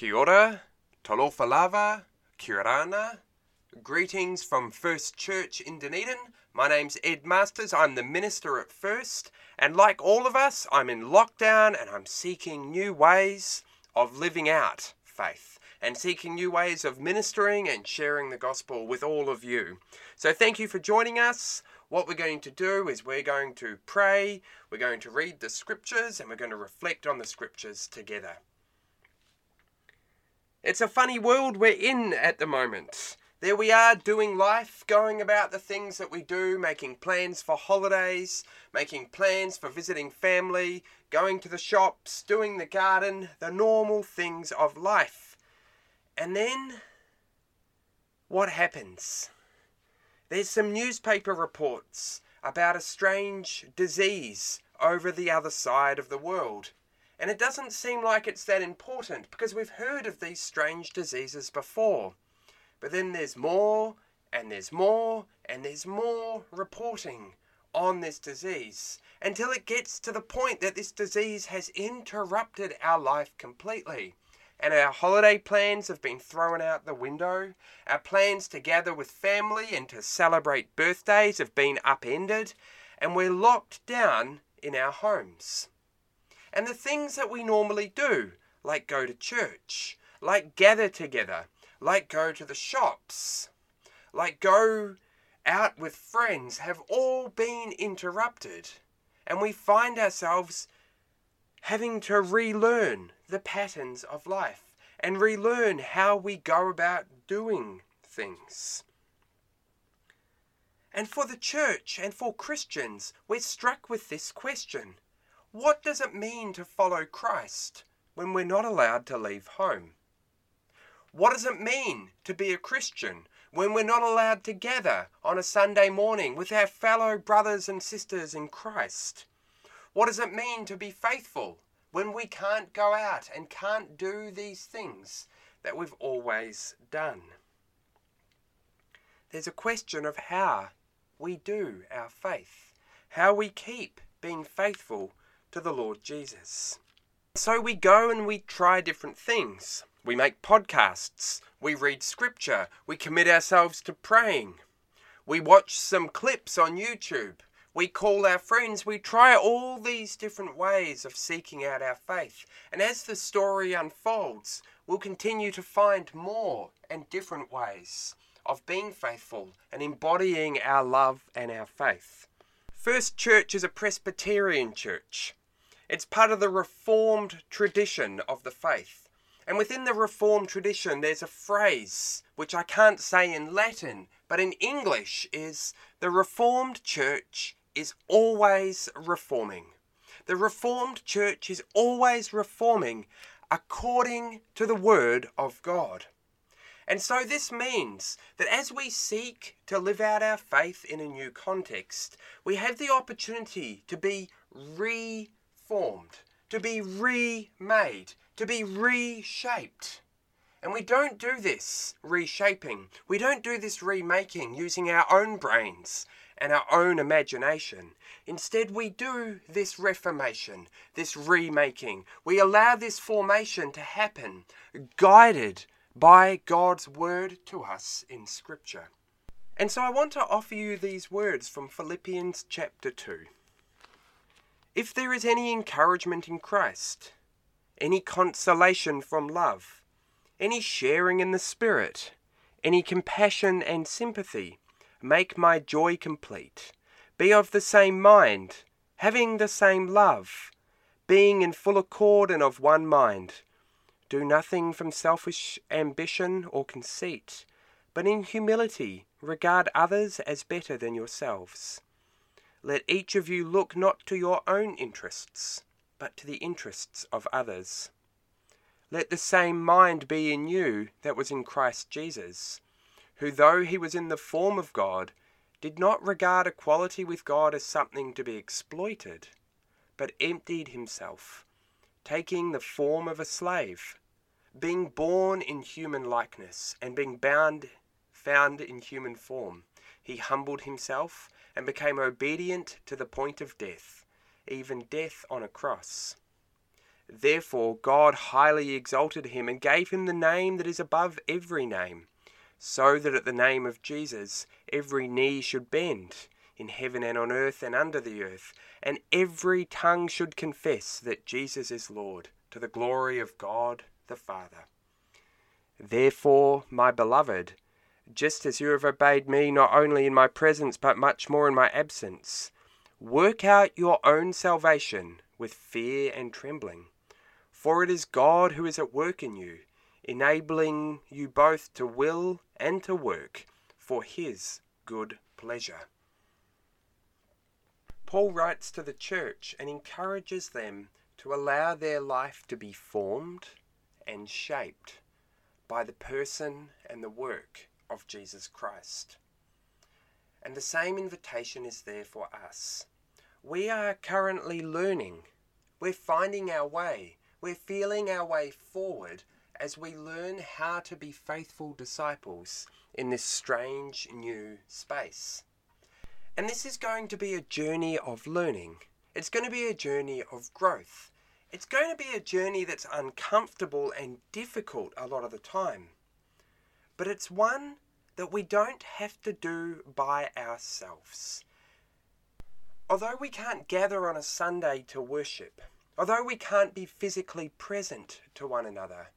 Kia ora, talofa lava, kia. Greetings from First Church in Dunedin. My name's Ed Masters. I'm the minister at First, and like all of us, I'm in lockdown and I'm seeking new ways of living out faith and seeking new ways of ministering and sharing the gospel with all of you. So thank you for joining us. What we're going to do is we're going to pray, we're going to read the scriptures, and we're going to reflect on the scriptures together. It's a funny world we're in at the moment. There we are doing life, going about the things that we do, making plans for holidays, making plans for visiting family, going to the shops, doing the garden, the normal things of life. And then, what happens? There's some newspaper reports about a strange disease over the other side of the world. And it doesn't seem like it's that important because we've heard of these strange diseases before. But then there's more, and there's more, and there's more reporting on this disease until it gets to the point that this disease has interrupted our life completely. And our holiday plans have been thrown out the window. Our plans to gather with family and to celebrate birthdays have been upended. And we're locked down in our homes. And the things that we normally do, like go to church, like gather together, like go to the shops, like go out with friends, have all been interrupted. And we find ourselves having to relearn the patterns of life and relearn how we go about doing things. And for the church and for Christians, we're struck with this question what does it mean to follow Christ when we're not allowed to leave home? What does it mean to be a Christian when we're not allowed to gather on a Sunday morning with our fellow brothers and sisters in Christ? What does it mean to be faithful when we can't go out and can't do these things that we've always done? There's a question of how we do our faith, how we keep being faithful to the Lord Jesus. So we go and we try different things. We make podcasts, we read scripture, we commit ourselves to praying, we watch some clips on YouTube, we call our friends, we try all these different ways of seeking out our faith. And as the story unfolds, we'll continue to find more and different ways of being faithful and embodying our love and our faith. First Church is a Presbyterian church. It's part of the Reformed tradition of the faith. And within the Reformed tradition, there's a phrase which I can't say in Latin, but in English is the Reformed Church is always reforming. The Reformed Church is always reforming according to the Word of God. And so this means that as we seek to live out our faith in a new context, we have the opportunity to be re transformed, to be remade, to be reshaped. And we don't do this reshaping, we don't do this remaking using our own brains and our own imagination. Instead, we do this reformation, this remaking. We allow this formation to happen, guided by God's word to us in Scripture. And so I want to offer you these words from Philippians chapter 2. If there is any encouragement in Christ, any consolation from love, any sharing in the Spirit, any compassion and sympathy, make my joy complete. Be of the same mind, having the same love, being in full accord and of one mind. Do nothing from selfish ambition or conceit, but in humility regard others as better than yourselves. Let each of you look not to your own interests, but to the interests of others. Let the same mind be in you that was in Christ Jesus, who, though he was in the form of God, did not regard equality with God as something to be exploited, but emptied himself, taking the form of a slave, being born in human likeness, and being bound, found in human form. He humbled himself and became obedient to the point of death, even death on a cross. Therefore God highly exalted him and gave him the name that is above every name, so that at the name of Jesus every knee should bend, in heaven and on earth and under the earth, and every tongue should confess that Jesus is Lord, to the glory of God the Father. Therefore, my beloved, just as you have obeyed me not only in my presence but much more in my absence, work out your own salvation with fear and trembling. For it is God who is at work in you, enabling you both to will and to work for his good pleasure. Paul writes to the church and encourages them to allow their life to be formed and shaped by the person and the work of Jesus Christ. And the same invitation is there for us. We are currently learning. We're finding our way. We're feeling our way forward as we learn how to be faithful disciples in this strange new space. And this is going to be a journey of learning. It's going to be a journey of growth. It's going to be a journey that's uncomfortable and difficult a lot of the time but it's one that we don't have to do by ourselves. Although we can't gather on a Sunday to worship, although we can't be physically present to one another,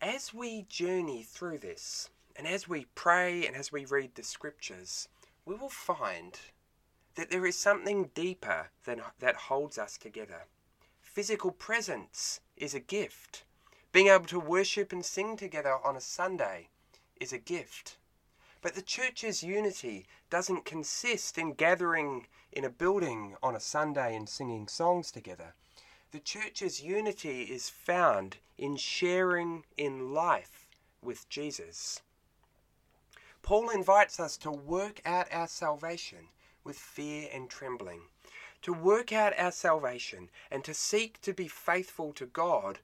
as we journey through this, and as we pray and as we read the scriptures, we will find that there is something deeper than that holds us together. Physical presence is a gift. Being able to worship and sing together on a Sunday is a gift. But the church's unity doesn't consist in gathering in a building on a Sunday and singing songs together. The church's unity is found in sharing in life with Jesus. Paul invites us to work out our salvation with fear and trembling, to work out our salvation and to seek to be faithful to God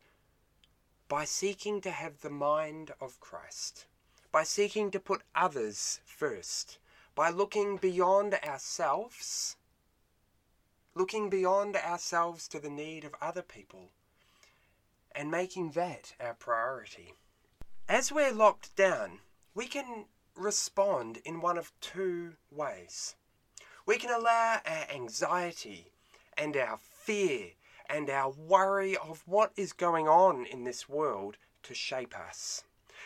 by seeking to have the mind of Christ, by seeking to put others first, by looking beyond ourselves, looking beyond ourselves to the need of other people, and making that our priority. As we're locked down, we can respond in one of two ways. We can allow our anxiety and our fear and our worry of what is going on in this world to shape us.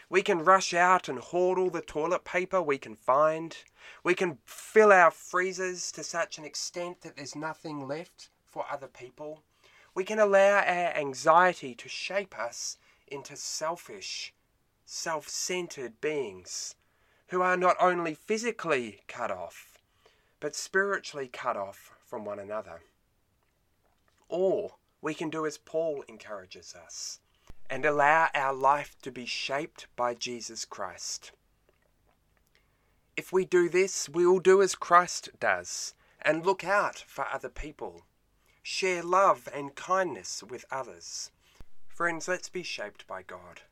We can rush out and hoard all the toilet paper we can find. We can fill our freezers to such an extent that there's nothing left for other people. We can allow our anxiety to shape us into selfish, self centered beings who are not only physically cut off, but spiritually cut off from one another. Or we can do as Paul encourages us and allow our life to be shaped by Jesus Christ. If we do this, we will do as Christ does and look out for other people. Share love and kindness with others. Friends, let's be shaped by God.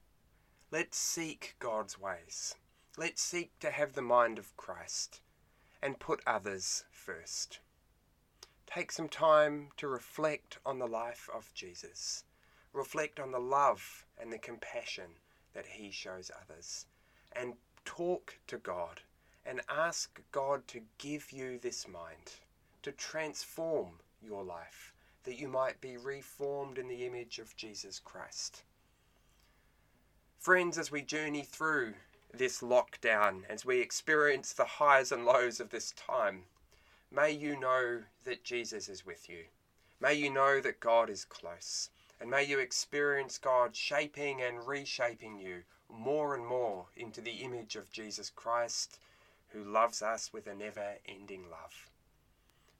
Let's seek God's ways. Let's seek to have the mind of Christ and put others first. Take some time to reflect on the life of Jesus. Reflect on the love and the compassion that he shows others. And talk to God and ask God to give you this mind, to transform your life, that you might be reformed in the image of Jesus Christ. Friends, as we journey through this lockdown, as we experience the highs and lows of this time, May you know that Jesus is with you. May you know that God is close. And may you experience God shaping and reshaping you more and more into the image of Jesus Christ, who loves us with a never ending love.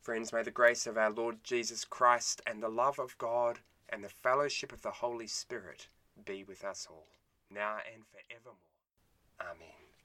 Friends, may the grace of our Lord Jesus Christ and the love of God and the fellowship of the Holy Spirit be with us all, now and forevermore. Amen.